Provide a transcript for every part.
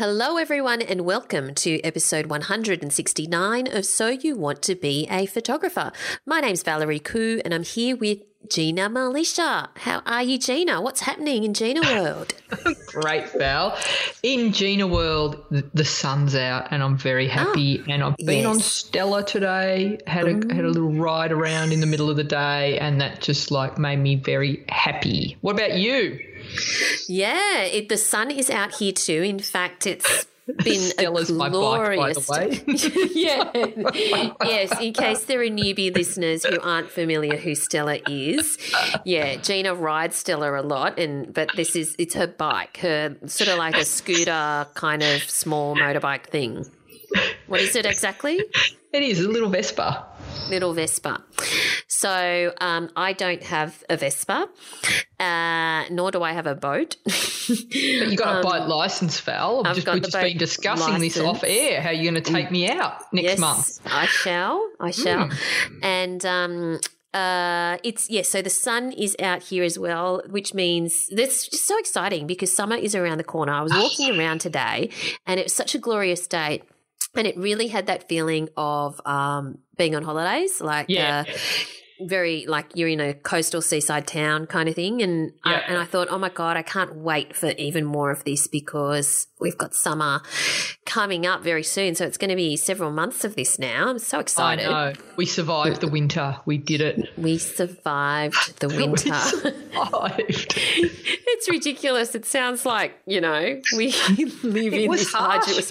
Hello, everyone, and welcome to episode 169 of So You Want to Be a Photographer. My name's Valerie Khoo, and I'm here with Gina Milicia. How are you, Gina? What's happening in Gina World? Great, Val. In Gina World, the sun's out, and I'm very ah, happy. Oh, and I've been yes. on Stella today. Had a had a little ride around in the middle of the day, and that just like made me very happy. What about you? Yeah, it, the sun is out here too. In fact, it's been Stella's a glorious. Bike, yeah. yes, in case there are newbie listeners who aren't familiar who Stella is. Yeah, Gina rides Stella a lot and but this is it's her bike, her sort of like a scooter kind of small motorbike thing. What is it exactly? It is a little Vespa little Vespa. So um, I don't have a Vespa, uh, nor do I have a boat. but you got um, a boat license, Val. I've just, we've just been discussing license. this off air. How are you're going to take me out next yes, month? I shall. I shall. Mm. And um, uh, it's yes. Yeah, so the sun is out here as well, which means that's just so exciting because summer is around the corner. I was walking around today, and it was such a glorious day and it really had that feeling of um, being on holidays, like yeah. uh, very like you're in a coastal seaside town kind of thing. And yeah. I, and I thought, oh my god, I can't wait for even more of this because we've got summer coming up very soon. So it's going to be several months of this now. I'm so excited. I know. We survived the winter. We did it. We survived the winter. survived. it's ridiculous. It sounds like you know we live it in this harsh, place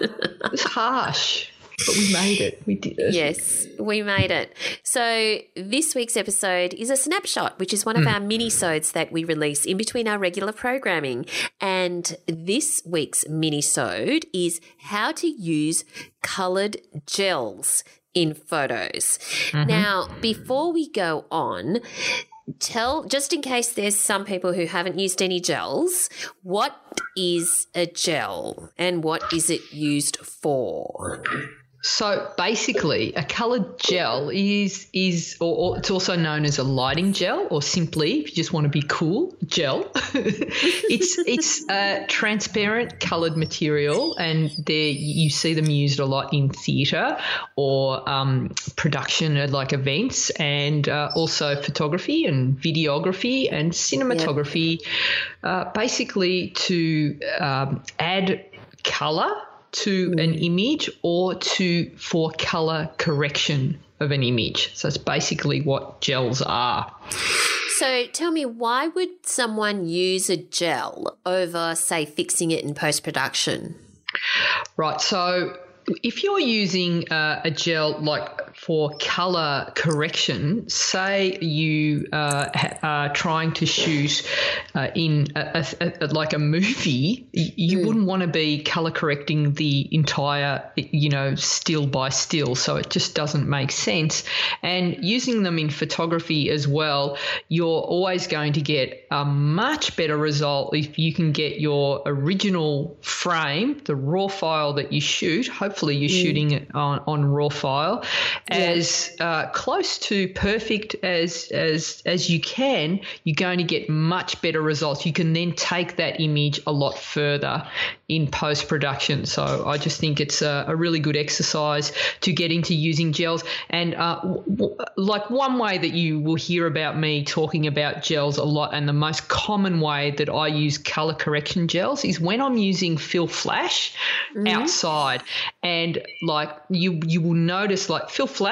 it's harsh. But we made it. We did it. Yes, we made it. So this week's episode is a snapshot, which is one of mm. our mini-sodes that we release in between our regular programming. And this week's mini-sode is how to use coloured gels in photos. Mm-hmm. Now, before we go on, tell just in case there's some people who haven't used any gels what is a gel and what is it used for so basically, a coloured gel is is or, or, it's also known as a lighting gel, or simply, if you just want to be cool, gel. it's it's a transparent coloured material, and there you see them used a lot in theatre or um, production at like events, and uh, also photography and videography and cinematography. Uh, basically, to um, add colour to an mm. image or to for color correction of an image. So it's basically what gels are. So tell me, why would someone use a gel over, say, fixing it in post production? Right. So if you're using uh, a gel like for color correction, say you uh, are trying to shoot uh, in a, a, a, like a movie, you mm. wouldn't want to be color correcting the entire, you know, still by still. So it just doesn't make sense. And using them in photography as well, you're always going to get a much better result if you can get your original frame, the raw file that you shoot. Hopefully, you're mm. shooting it on, on raw file as uh, close to perfect as as as you can, you're going to get much better results. You can then take that image a lot further in post production. So I just think it's a, a, really good exercise to get into using gels. And uh, w- like one way that you will hear about me talking about gels a lot, and the most common way that I use color correction gels is when I'm using fill flash mm-hmm. outside, and like you you will notice like fill flash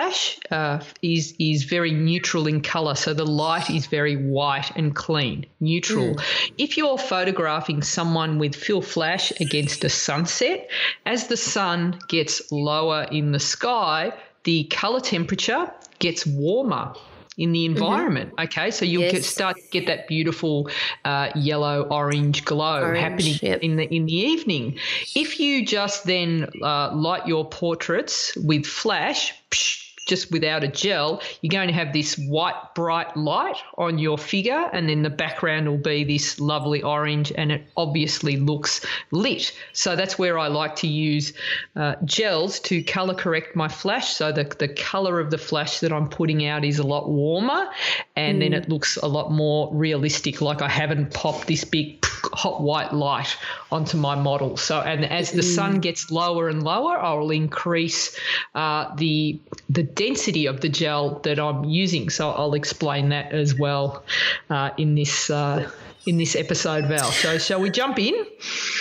uh, is is very neutral in color, so the light is very white and clean, neutral. Mm. If you're photographing someone with fill flash against a sunset, as the sun gets lower in the sky, the color temperature gets warmer in the mm-hmm. environment. Mm-hmm. Okay, so you'll yes. get, start to get that beautiful uh, yellow orange glow orange, happening yep. in the in the evening. If you just then uh, light your portraits with flash. Psh, just without a gel, you're going to have this white, bright light on your figure, and then the background will be this lovely orange, and it obviously looks lit. So that's where I like to use uh, gels to color correct my flash. So the, the color of the flash that I'm putting out is a lot warmer, and mm. then it looks a lot more realistic, like I haven't popped this big hot white light onto my model. So, and as the sun mm. gets lower and lower, I'll increase uh, the the density of the gel that I'm using. So I'll explain that as well uh, in this. Uh, in this episode, Val. So, shall we jump in?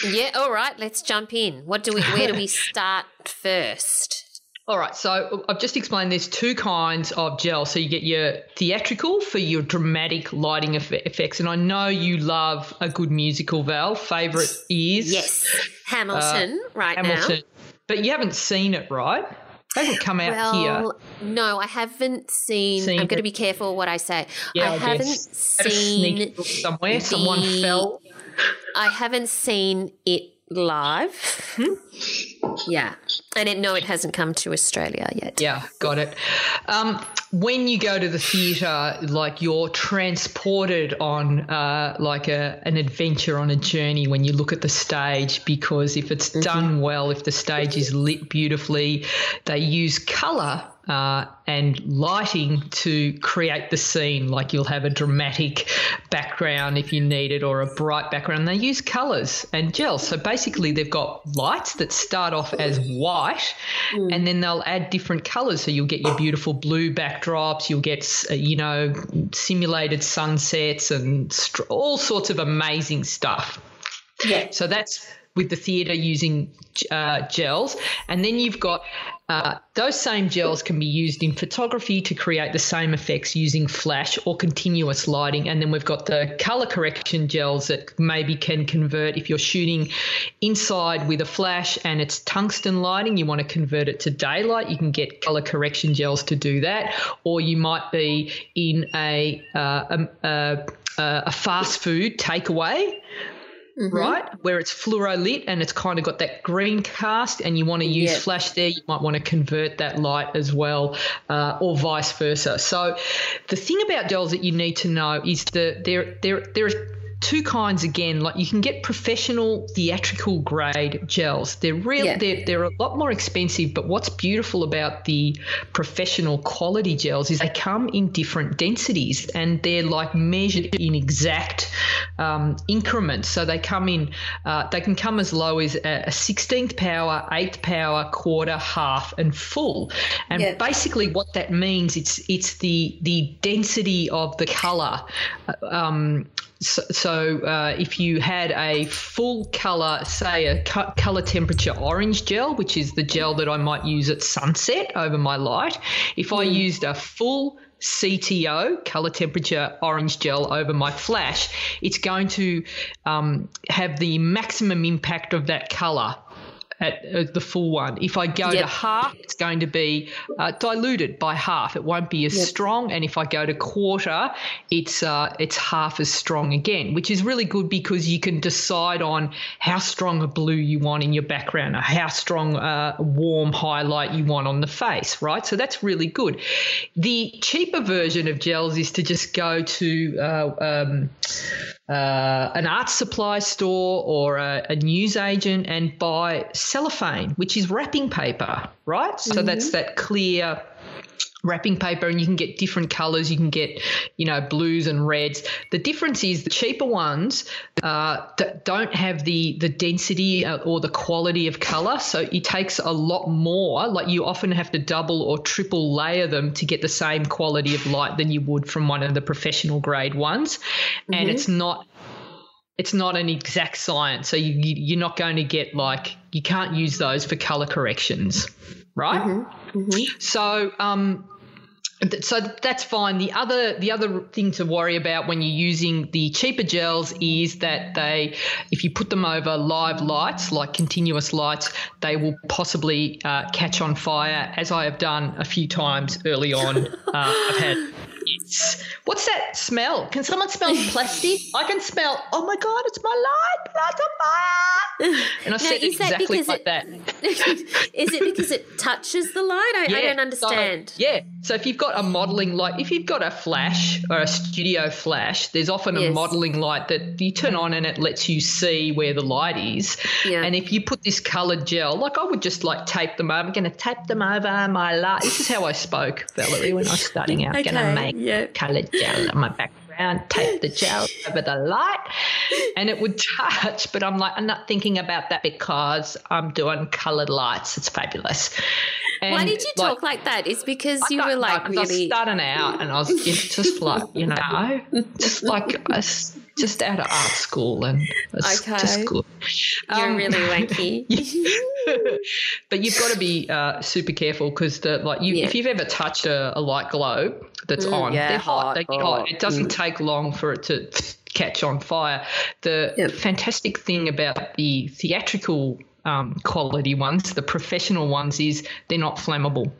Yeah, all right. Let's jump in. What do we? Where do we start first? All right, so I've just explained there's two kinds of gel. So you get your theatrical for your dramatic lighting effects, and I know you love a good musical. Val, favorite is yes, Hamilton uh, right Hamilton. now. But you haven't seen it, right? Hasn't come out well, here. No, I haven't seen. seen I'm going to be careful what I say. Yeah, I, I haven't seen somewhere. The, Someone fell. I haven't seen it live. Hmm? Yeah. And it, no, it hasn't come to Australia yet. Yeah, got it. Um, when you go to the theatre, like you're transported on uh, like a, an adventure on a journey when you look at the stage because if it's mm-hmm. done well, if the stage is lit beautifully, they use colour uh, and lighting to create the scene. Like you'll have a dramatic background if you need it, or a bright background. They use colors and gels. So basically, they've got lights that start off as white, mm. and then they'll add different colors. So you'll get your beautiful blue backdrops. You'll get uh, you know simulated sunsets and all sorts of amazing stuff. Yeah. So that's with the theatre using uh, gels. And then you've got uh, those same gels can be used in photography to create the same effects using flash or continuous lighting. And then we've got the color correction gels that maybe can convert if you're shooting inside with a flash and it's tungsten lighting, you want to convert it to daylight. You can get color correction gels to do that. Or you might be in a, uh, a, a, a fast food takeaway Mm-hmm. right? Where it's fluoro lit and it's kind of got that green cast, and you want to use flash there, you might want to convert that light as well, uh, or vice versa. So, the thing about gels that you need to know is that there there there two kinds again. Like you can get professional theatrical grade gels. They're real. Yeah. They're they're a lot more expensive. But what's beautiful about the professional quality gels is they come in different densities and they're like measured in exact um, increments. So they come in. Uh, they can come as low as a sixteenth power, eighth power, quarter, half, and full. And yeah. basically, what that means it's it's the the density of the color. Uh, um, so, so uh, if you had a full color, say a color temperature orange gel, which is the gel that I might use at sunset over my light, if mm. I used a full CTO, color temperature orange gel over my flash, it's going to um, have the maximum impact of that color at uh, the full one. If I go yep. to half, it's going to be uh, diluted by half. It won't be as yep. strong. And if I go to quarter, it's uh, it's half as strong again, which is really good because you can decide on how strong a blue you want in your background, or how strong a warm highlight you want on the face, right? So that's really good. The cheaper version of gels is to just go to uh, um, uh, an art supply store or a, a news agent and buy cellophane, which is wrapping paper, right? Mm-hmm. So that's that clear wrapping paper and you can get different colors you can get you know blues and reds. The difference is the cheaper ones uh, that don't have the the density uh, or the quality of color so it takes a lot more. Like you often have to double or triple layer them to get the same quality of light than you would from one of the professional grade ones. Mm-hmm. and it's not it's not an exact science. So you, you you're not going to get like you can't use those for color corrections right? Mm-hmm. So, um, th- so that's fine. The other the other thing to worry about when you're using the cheaper gels is that they, if you put them over live lights like continuous lights, they will possibly uh, catch on fire. As I have done a few times early on, uh, I've had. It's, what's that smell? Can someone smell plastic? I can smell. Oh my god, it's my light! Light's on fire! And I Now, said it is that exactly like it- that. is it because it touches the light? I, I don't understand. So, yeah. So if you've got a modeling light, if you've got a flash or a studio flash, there's often a Yes. modeling light that you turn on and it lets you see where the light is. Yeah. And if you put this coloured gel, like I would just like tape them over. I'm going to tape them over my light. This is how I spoke, Valerie, when I was starting out. Going to Okay, make yeah. coloured gel on my background, tape the gel over the light, and it would touch. But I'm like, I'm not thinking about that because I'm doing coloured lights. It's fabulous. Why did you talk like that? It's because you were like was really. starting out, and I was just, like you know, just like I just out of art school, and it's Okay. just good. You're Um, really wanky. but you've got to be uh, super careful because the like you, Yeah. if you've ever touched a, a light globe that's Mm, on, yeah, they're hot. hot, They get hot. It doesn't take long for it to catch on fire. The Yep. fantastic thing about the theatrical um, quality ones, the professional ones, is they're not flammable.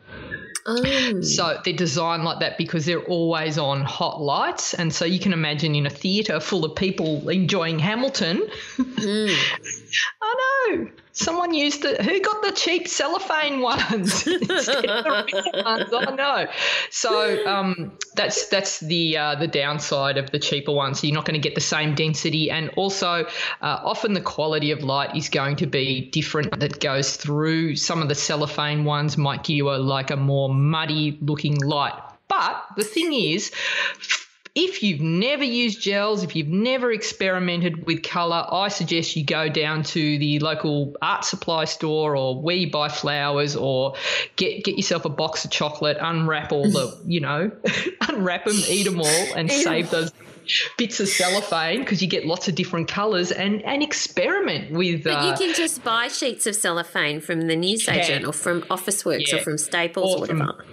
Um, So they're designed like that because they're always on hot lights. And so you can imagine in a theatre full of people enjoying Hamilton. mm. I know. Someone used the who got the cheap cellophane ones instead of the real ones. I know. So um, that's that's the uh, the downside of the cheaper ones. So you're not going to get the same density, and also uh, often the quality of light is going to be different. That goes through some of the cellophane ones might give you a like a more muddy looking light. But the thing is, if you've never used gels, if you've never experimented with color, I suggest you go down to the local art supply store or where you buy flowers or get get yourself a box of chocolate, unwrap all the, you know, unwrap them, eat them all and save those bits of cellophane because you get lots of different colors and and experiment with But uh, you can just buy sheets of cellophane from the newsagent or from Officeworks or Yeah. from Staples or, or from whatever.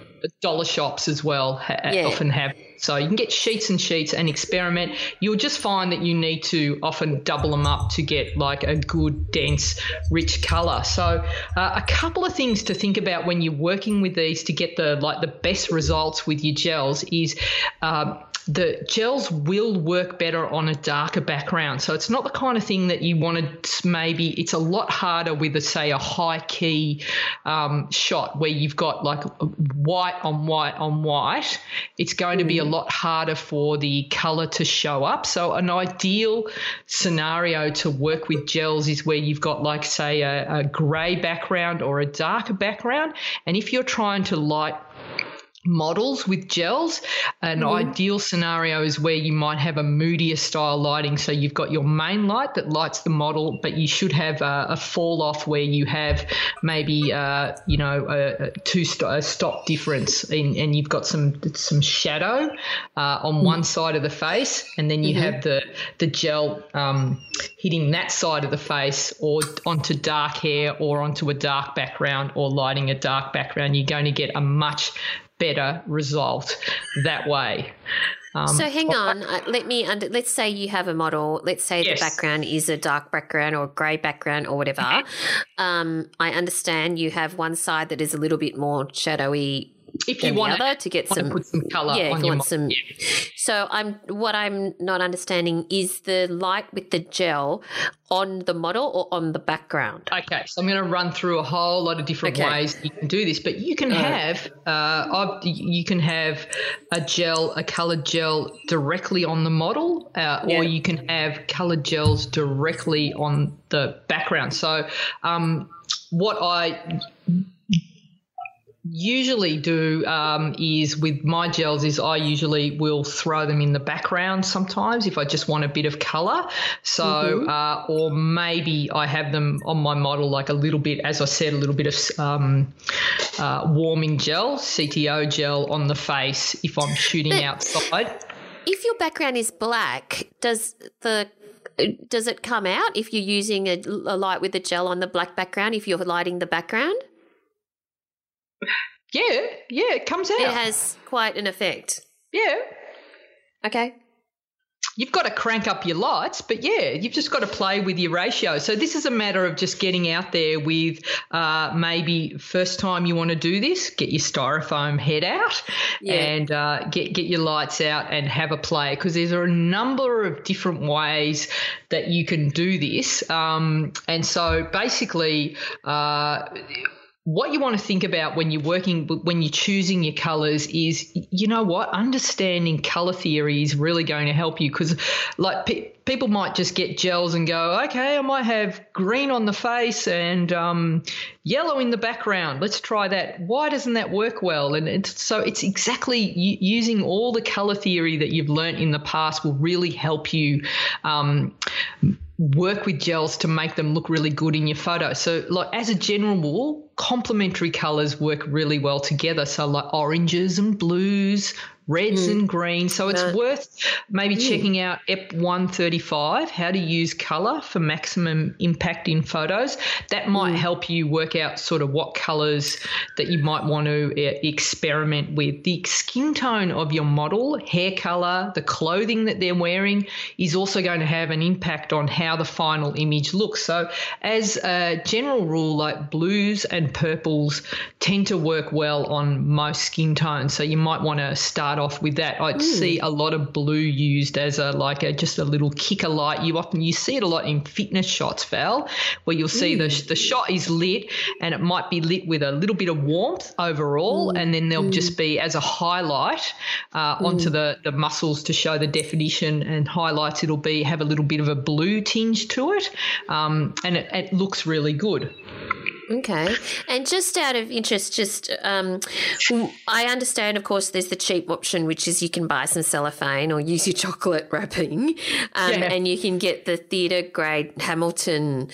dollar shops as well ha- Yeah. often have so you can get sheets and sheets and experiment you'll just find that you need to often double them up to get like a good dense rich color so uh, a couple of things to think about when you're working with these to get the like the best results with your gels is um, the gels will work better on a darker background. So it's not the kind of thing that you want to maybe, it's a lot harder with, a, say, a high key um, shot where you've got like white on white on white. It's going to be a lot harder for the color to show up. So an ideal scenario to work with gels is where you've got like, say, a, a gray background or a darker background. And if you're trying to light models with gels. An ideal scenario is where you might have a moodier style lighting. So you've got your main light that lights the model, but you should have a, a fall off where you have maybe uh, you know a, a two st- a stop difference, in, and you've got some some shadow uh, on one side of the face, and then you have the the gel um, hitting that side of the face or onto dark hair or onto a dark background or lighting a dark background. You're going to get a much better result that way. Um, so hang on, uh, let me under, let's say you have a model. Let's say Yes. the background is a dark background or grey background or whatever. Um, I understand you have one side that is a little bit more shadowy if you want other to get want some to put some color yeah, if you your want some. So I'm what I'm not understanding is the light with the gel on the model or on the background. Okay, so I'm going to run through a whole lot of different Okay. ways you can do this, but you can have uh, you can have a gel, a colored gel directly on the model, uh, Yeah. or you can have colored gels directly on the background. So, um, what I usually do um, is with my gels is I usually will throw them in the background sometimes if I just want a bit of color. So uh, or maybe I have them on my model like a little bit, as I said, a little bit of um, uh, warming gel, CTO gel on the face if I'm shooting But- outside. If your background is black, does the does it come out if you're using a, a light with the gel on the black background? If you're lighting the background, Yeah, yeah, it comes out. It has quite an effect. yeah. Okay. You've got to crank up your lights, but yeah, you've just got to play with your ratio. So this is a matter of just getting out there with uh, maybe first time you want to do this, get your styrofoam head out Yeah. and uh, get get your lights out and have a play because there's a number of different ways that you can do this. Um, and so basically. Uh, what you want to think about when you're working when you're choosing your colors is you know what? Understanding color theory is really going to help you because like pe- people might just get gels and go okay i might have green on the face and um, yellow in the background. Let's try that. Why doesn't that work well? And it's, so it's exactly using all the color theory that you've learnt in the past will really help you um, work with gels to make them look really good in your photo. So, like as a general rule, complementary colors work really well together. So, like oranges and blues, reds mm. and greens. So, it's Right. worth maybe checking out EP 135, how to use color for maximum impact in photos. That might mm. help you work out sort of what colors that you might want to uh, experiment with. The skin tone of your model, hair color, the clothing that they're wearing is also going to have an impact on how the final image looks. So, as a general rule, like blues and purples tend to work well on most skin tones. So, you might want to start off with that. I'd hmm. see a lot of blue used as a like a just a little kicker light. You often you see it a lot in fitness shots, Val, where you'll see the hmm. the shot is lit and it might be lit with a little bit of warmth overall, hmm. and then there'll just be as a highlight uh, onto the the muscles to show the definition and highlights. It'll be have a little bit of a blue tinge to it, um, and it, it looks really good. Okay. And just out of interest, just um, I understand, of course, there's the cheap option, which is you can buy some cellophane or use your chocolate wrapping, um, Yeah. and you can get the theatre grade Hamilton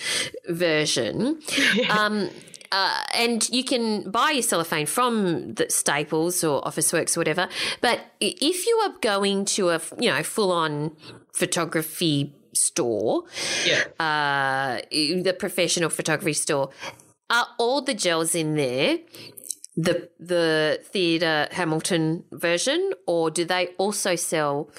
version. Um, uh, and you can buy your cellophane from the Staples or Officeworks or whatever. But if you are going to a you know full on photography store, Yeah. uh, the professional photography store. Are all the gels in there the the theatre Hamilton version, or do they also sell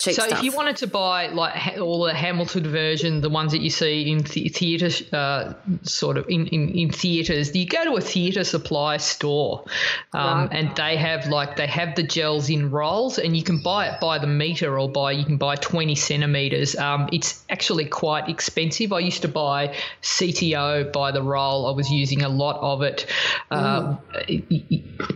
cheap So stuff? if you wanted to buy like all the Hamilton version, the ones that you see in the- theatre, uh, sort of in, in, in theatres, you go to a theatre supply store, um, and they have like they have the gels in rolls, and you can buy it by the meter or by you can buy twenty centimeters. Um, it's actually quite expensive. I used to buy CTO by the roll. I was using a lot of it, uh,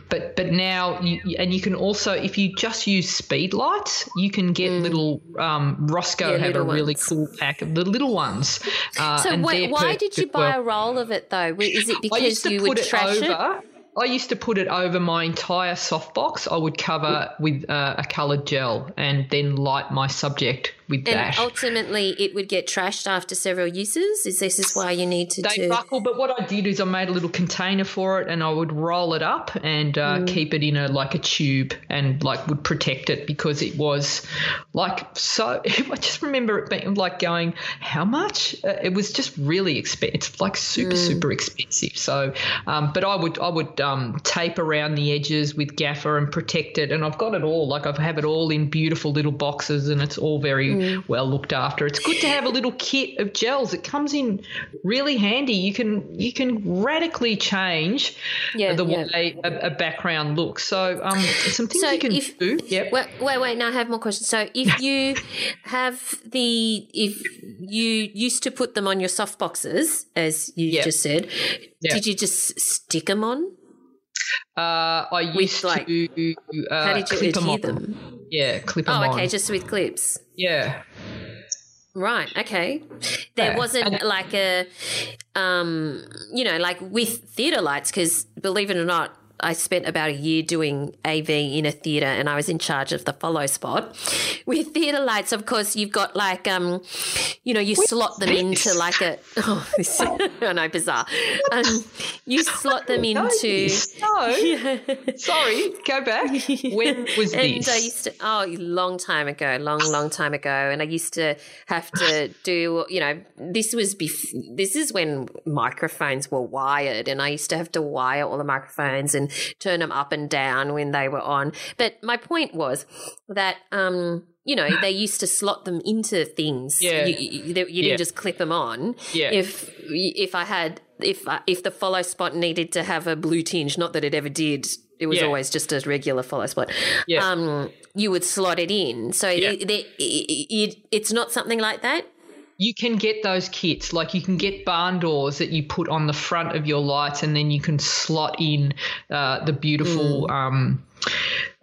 but but now you, and you can also if you just use speed lights, you can get little um, Rosco Mm. Yeah, have a little really ones. cool pack of the little ones. Uh, so and wait, why did you buy well. a roll of it though? Is it because you would it trash it? over. I used to put it over my entire softbox. I would cover with uh, a coloured gel and then light my subject with And that. ultimately, it would get trashed after several uses. Is this is why you need to? they to buckle, but what I did is I made a little container for it, and I would roll it up and uh, Mm. keep it in a like a tube, and like would protect it because it was like so. I just remember it being like going, how much? Uh, it was just really expensive. It's like super Mm. super expensive. So, um, but I would I would um, tape around the edges with gaffer and protect it, and I've got it all. Like I have it all in beautiful little boxes, and it's all very Mm. Well looked after. It's good to have a little kit of gels. It comes in really handy. You can you can radically change Yeah, the yeah. way a, a background looks. So um, some things So you can if- do. Yep. Wait, wait, wait. Now I have more questions. So, if you have the, if you used to put them on your soft boxes, as you Yeah. just said, Yeah. did you just stick them on? Uh, I used like- to uh, How did you clip 'em adhere on. them? Yeah, clip them Oh, on. okay, just with clips. yeah. Right. Okay. There Yeah, wasn't and- like a, um, you know, like with theatre lights, because believe it or not, I spent about a year doing AV in a theatre, and I was in charge of the follow spot with theatre lights. Of course, you've got like um, you know, you slot them into like a oh, this, I know, bizarre. Um, you slot them into. No, sorry, go back. When was and this? I used to, oh, long time ago, long, long time ago. And I used to have to do, you know, this was, bef- this is when microphones were wired. And I used to have to wire all the microphones and turn them up and down when they were on. But my point was that, um, you know, they used to slot them into things. Yeah. You, you, you didn't Yeah. just clip them on. Yeah. If if I had if if the follow spot needed to have a blue tinge, not that it ever did, it was Yeah. always just a regular follow spot. Yeah. Um, you would slot it in. So Yeah. it, it, it, it's not something like that. You can get those kits, like you can get barn doors that you put on the front of your lights, and then you can slot in uh, the beautiful um,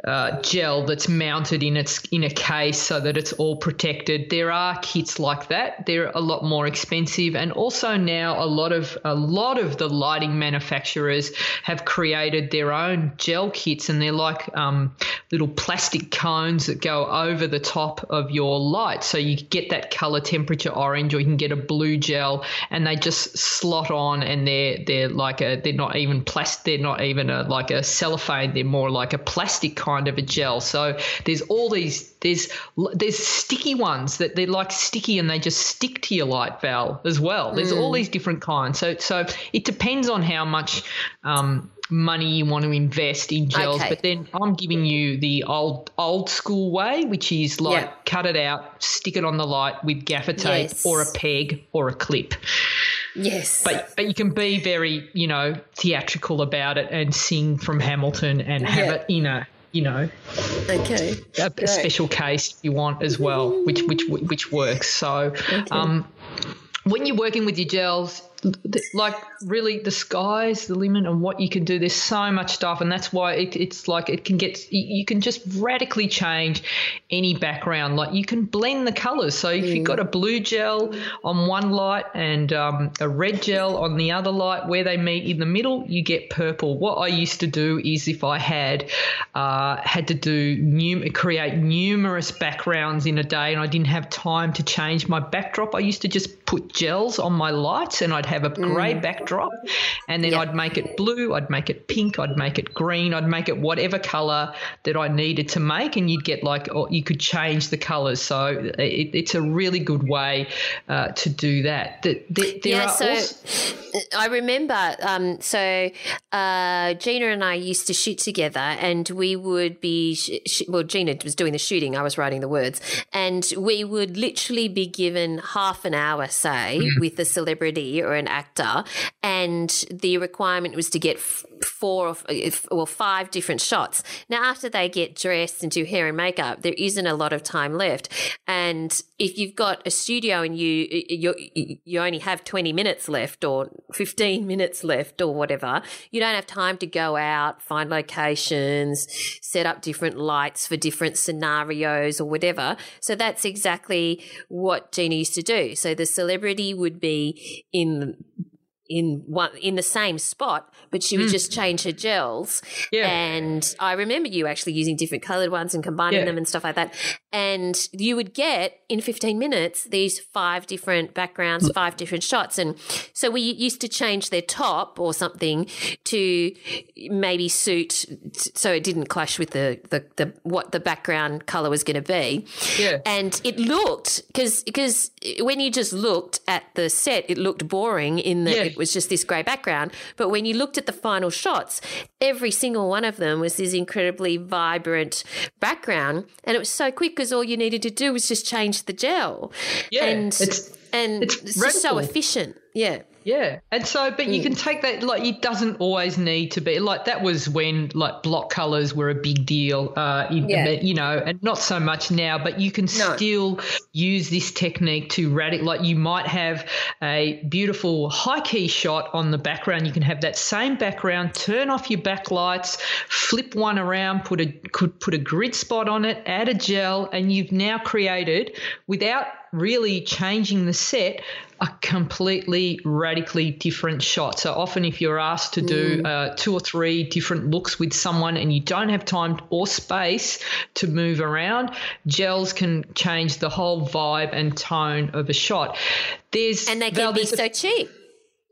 uh, gel that's mounted in its in a case so that it's all protected. There are kits like that. They're a lot more expensive, and also now a lot of a lot of the lighting manufacturers have created their own gel kits, and they're like um, little plastic cones that go over the top of your light, so you get that color temperature orange, or you can get a blue gel, and they just slot on, and they're they're like a they're not even plastic, they're not even a like a cellophane, they're more like a plastic kind of a gel. So there's all these there's there's sticky ones that they're like sticky and they just stick to your light valve as well. There's all these different kinds. So so it depends on how much um, money you want to invest in gels. Okay. But then I'm giving you the old old school way, which is like Yeah. cut it out, stick it on the light with gaffer tape Yes. or a peg or a clip. Yes. But but you can be very, you know, theatrical about it and sing from Hamilton and have Yeah. it in a, you know, okay. a, a special case if you want as well, which which which works. So, um, when you're working with your gels, like really the sky's the limit on what you can do. There's so much stuff, and that's why it, it's like it can get you can just radically change any background. Like you can blend the colors. So if you've got a blue gel on one light and um, a red gel on the other light, where they meet in the middle, you get purple. What I used to do is if I had uh, had to do num- create numerous backgrounds in a day, and I didn't have time to change my backdrop, I used to just put gels on my lights, and I'd have a grey backdrop, and then Yeah. I'd make it blue, I'd make it pink, I'd make it green, I'd make it whatever color that I needed to make, and you'd get like or you could change the colors. So it, it's a really good way uh, to do that. Th- th- there yeah, are so also- I remember. Um, so uh, Gina and I used to shoot together, and we would be sh- sh- well. Gina was doing the shooting; I was writing the words, and we would literally be given half an hour, say, Mm-hmm. with a celebrity or an actor, and the requirement was to get f- four or, f- or five different shots. Now, after they get dressed and do hair and makeup, there isn't a lot of time left, and if you've got a studio and you you you only have 20 minutes left or 15 minutes left or whatever you don't have time to go out find locations set up different lights for different scenarios or whatever. So that's exactly what Gina used to do. So the celebrity would be in in one in the same spot, but she would mm. just change her gels. Yeah. And I remember you actually using different colored ones and combining Yeah. them and stuff like that. And you would get in 15 minutes these five different backgrounds, mm. five different shots. And so we used to change their top or something to maybe suit so it didn't clash with the the, the what the background color was going to be. Yeah. And it looked because because when you just looked at the set, it looked boring in that Yeah. it was just this grey background. But when you looked at the final shots, every single one of them was this incredibly vibrant background, and it was so quick because all you needed to do was just change the gel. Yeah, and it's- and it's it's, just so efficient. Yeah. Yeah. And so, but you can take that, like, it doesn't always need to be like that was when, like, block colors were a big deal, uh, in, Yeah. you know, and not so much now, but you can No. still use this technique to radical, like, you might have a beautiful high key shot on the background. You can have that same background, turn off your backlights, flip one around, put a, could put a grid spot on it, add a gel, and you've now created without really changing the set a completely radically different shot. So often, if you're asked to do uh, two or three different looks with someone and you don't have time or space to move around, gels can change the whole vibe and tone of a shot. There's and they can be so cheap.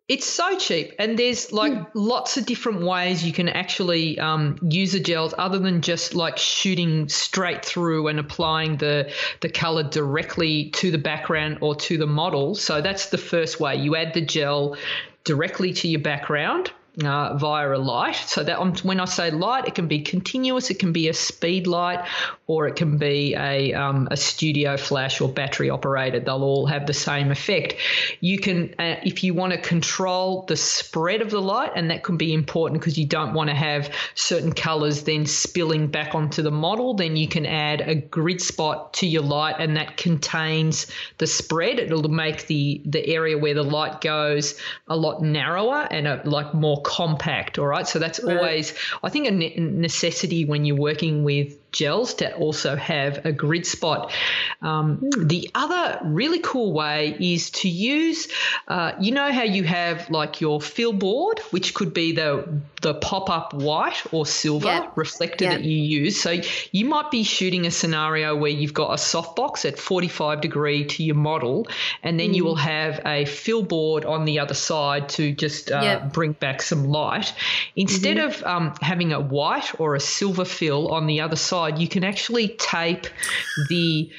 It's so cheap, and there's like lots of different ways you can actually um, use the gels other than just like shooting straight through and applying the the color directly to the background or to the model. So that's the first way. You add the gel directly to your background. Uh, via a light. So that um, when I say light, it can be continuous, it can be a speed light, or it can be a um, a studio flash or battery operated. They'll all have the same effect. You can, uh, if you want to control the spread of the light, and that can be important because you don't want to have certain colors then spilling back onto the model. Then you can add a grid spot to your light, and that contains the spread. It'll make the the area where the light goes a lot narrower and a, like more compact. All right, so that's always I think a necessity when you're working with gels to also have a grid spot. Um, The other really cool way is to use, uh, you know, how you have like your fill board, which could be the the pop up white or silver Yeah. reflector Yeah. that you use. So you might be shooting a scenario where you've got a softbox at 45 degree to your model, and then you will have a fill board on the other side to just uh, Yep. bring back some light. Instead of um, having a white or a silver fill on the other side, you can actually tape the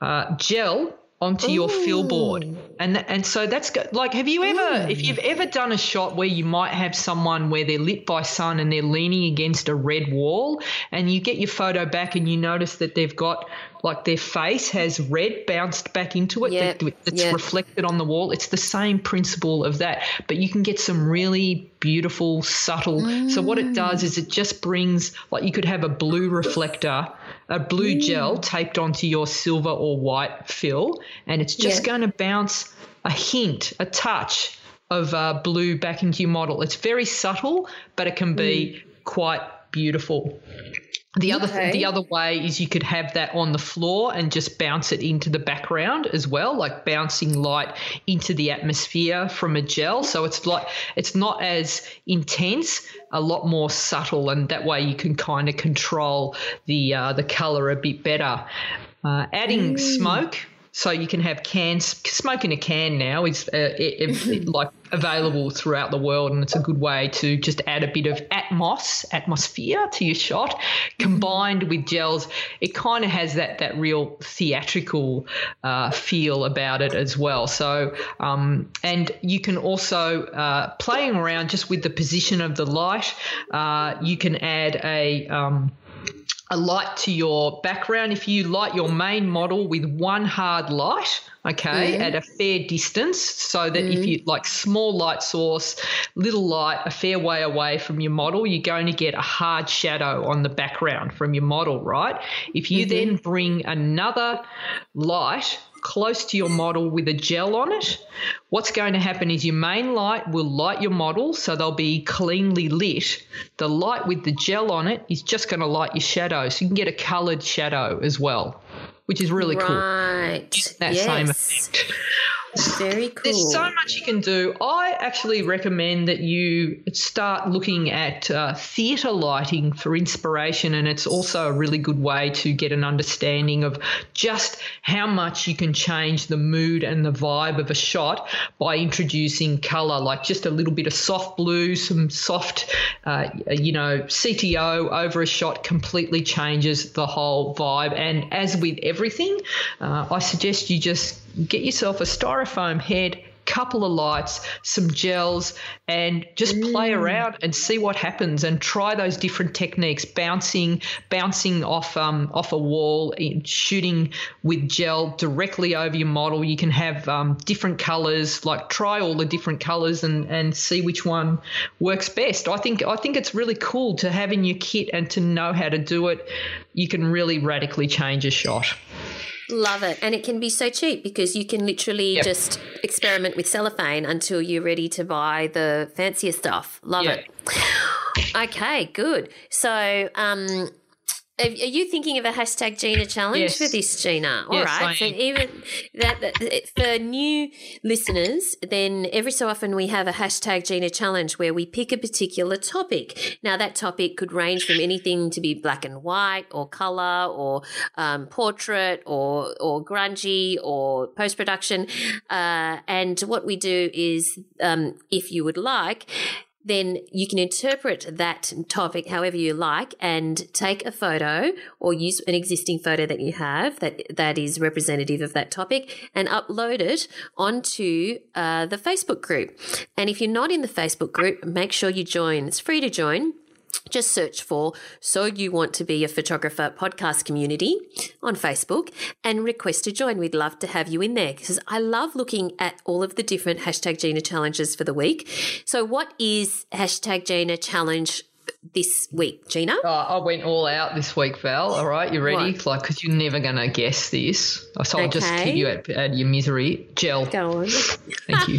uh, gel onto your fill board and and so that's like have you ever if mm. you've ever done a shot where you might have someone where they're lit by sun and they're leaning against a red wall and you get your photo back and you notice that they've got like their face has red bounced back into it Yep, that, that's yep. reflected on the wall. It's the same principle of that but you can get some really beautiful subtle. So what it does mm. is it just brings like you could have a blue reflector a blue gel taped onto your silver or white fill and it's just Yeah. going to bounce a hint a touch of uh, blue back into your model. It's very subtle but it can be quite beautiful the other Okay. the other way is you could have that on the floor and just bounce it into the background as well, like bouncing light into the atmosphere from a gel. So it's like it's not as intense, a lot more subtle, and that way you can kind of control the uh, the color a bit better. Uh, adding smoke. So you can have cans. Smoke in a can now is uh, it, it- like available throughout the world, and it's a good way to just add a bit of atmos, atmosphere to your shot. Combined with gels, it kind of has that that real theatrical uh, feel about it as well. So, um, and you can also uh, playing around just with the position of the light. Uh, you can add a um, a light to your background. If you light your main model with one hard light, okay, mm. at a fair distance, so that if mm. you like small light source, little light, a fair way away from your model, you're going to get a hard shadow on the background from your model, right? If you mm-hmm. then bring another light close to your model with a gel on it, what's going to happen is your main light will light your model so they'll be cleanly lit. The light with the gel on it is just going to light your shadow. So you can get a coloured shadow as well, which is really cool. Right. That yes. same effect. Very cool. There's so much you can do. I actually recommend that you start looking at uh, theatre lighting for inspiration, and it's also a really good way to get an understanding of just how much you can change the mood and the vibe of a shot by introducing colour, like just a little bit of soft blue, some soft, uh, you know, CTO over a shot completely changes the whole vibe. And as with everything, uh, I suggest you just get yourself a styrofoam head couple of lights some gels and just play around and see what happens and try those different techniques bouncing bouncing off um, off a wall shooting with gel directly over your model. You can have um, different colors like try all the different colors and and see which one works best. I think i think it's really cool to have in your kit and to know how to do it. You can really radically change a shot Love it. And it can be so cheap because you can literally Yep. just experiment with cellophane until you're ready to buy the fancier stuff. Love Yeah. it. Okay, good. So, um, Are you thinking of a hashtag Gina challenge Yes. for this, Gina? All Yes, right. So even that, that for new listeners, then every so often we have a hashtag Gina challenge where we pick a particular topic. Now that topic could range from anything to be black and white, or color, or um, portrait, or or grungy, or post production. Uh, and what we do is, um, if you would like then you can interpret that topic however you like and take a photo or use an existing photo that you have that that is representative of that topic and upload it onto uh, the Facebook group. And if you're not in the Facebook group, make sure you join. It's free to join. Just search for So You Want to Be a Photographer podcast community on Facebook and request to join. We'd love to have you in there because I love looking at all of the different hashtag Gina challenges for the week. So, what is hashtag Gina challenge this week, Gina? Oh, I went all out this week, Val. All right, you ready? What? Like, because you're never going to guess this. So I'll just keep you at, at your misery. Gel. Go on. Thank you.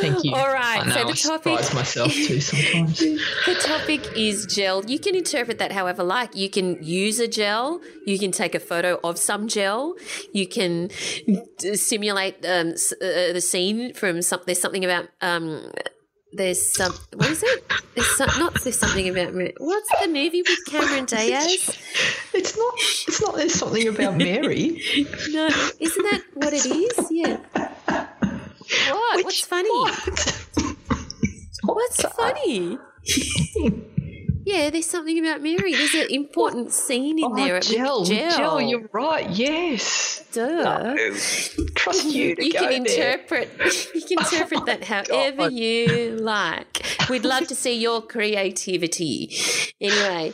Thank you. All right, I so the I topic- surprise myself too sometimes. The topic is gel. You can interpret that however like. You can use a gel. You can take a photo of some gel. You can simulate um, uh, the scene from some. There's something about. Um, there's some. What is it? There's some, not. There's something about. Mary. What's the movie with Cameron Diaz? It's not. It's not. There's something about Mary. No, isn't that what it is? Yeah. What? What's funny? What's funny? yeah, there's something about Mary. There's an important scene in Oh, there. gel, gel. gel. You're right. Yes. Duh. Trust you to You go can there. interpret. You can interpret that however God. you like. We'd love to see your creativity. Anyway,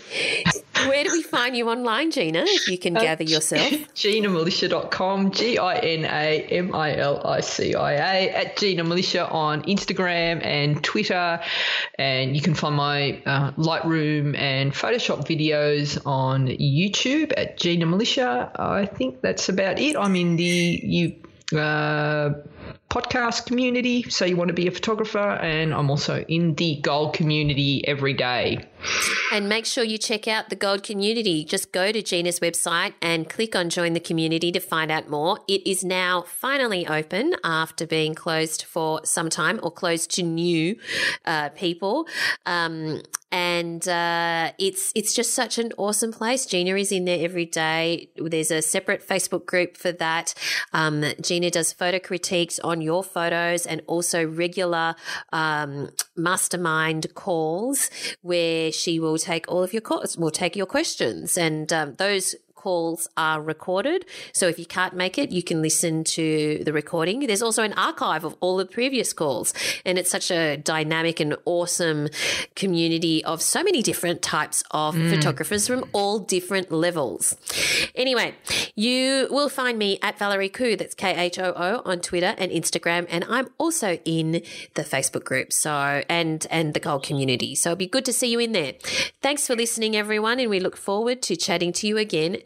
where do we find you online, Gina? If you can gather yourself. GinaMilicia.com, G I N A M I L I C I A, at Gina Milicia on Instagram and Twitter. And you can find my uh, Lightroom and Photoshop videos on YouTube at Gina Milicia. I think that's about it. I'm in the you. Uh, podcast community so you want to be a photographer and i'm also in the gold community every day And make sure you check out the Gold community. Just go to Gina's website and click on Join the Community to find out more. It is now finally open after being closed for some time or closed to new uh, people. Um, and uh, it's it's just such an awesome place. Gina is in there every day. There's a separate Facebook group for that. Um, Gina does photo critiques on your photos and also regular um, mastermind calls where she will take all of your calls, will take your questions, and um, those calls are recorded. So if you can't make it, you can listen to the recording. There's also an archive of all the previous calls. And it's such a dynamic and awesome community of so many different types of mm. photographers from all different levels. Anyway, you will find me at Valerie Khoo, that's K H O O on Twitter and Instagram. And I'm also in the Facebook group. So and and the gold community. So it'd be good to see you in there. Thanks for listening, everyone, and we look forward to chatting to you again